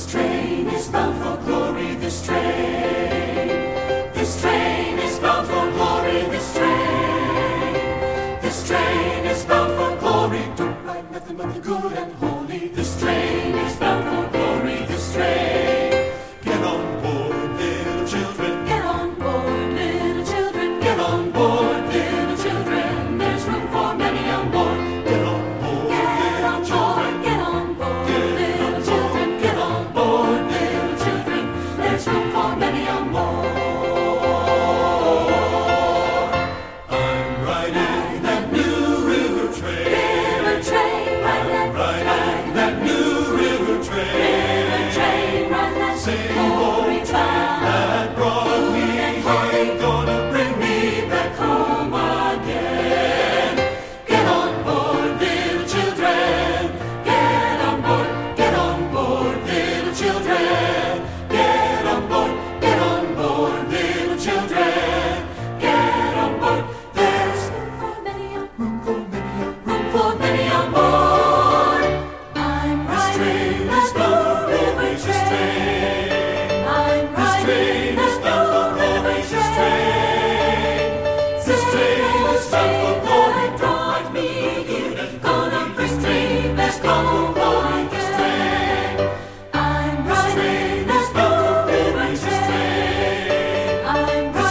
This train is bound for glory, this train.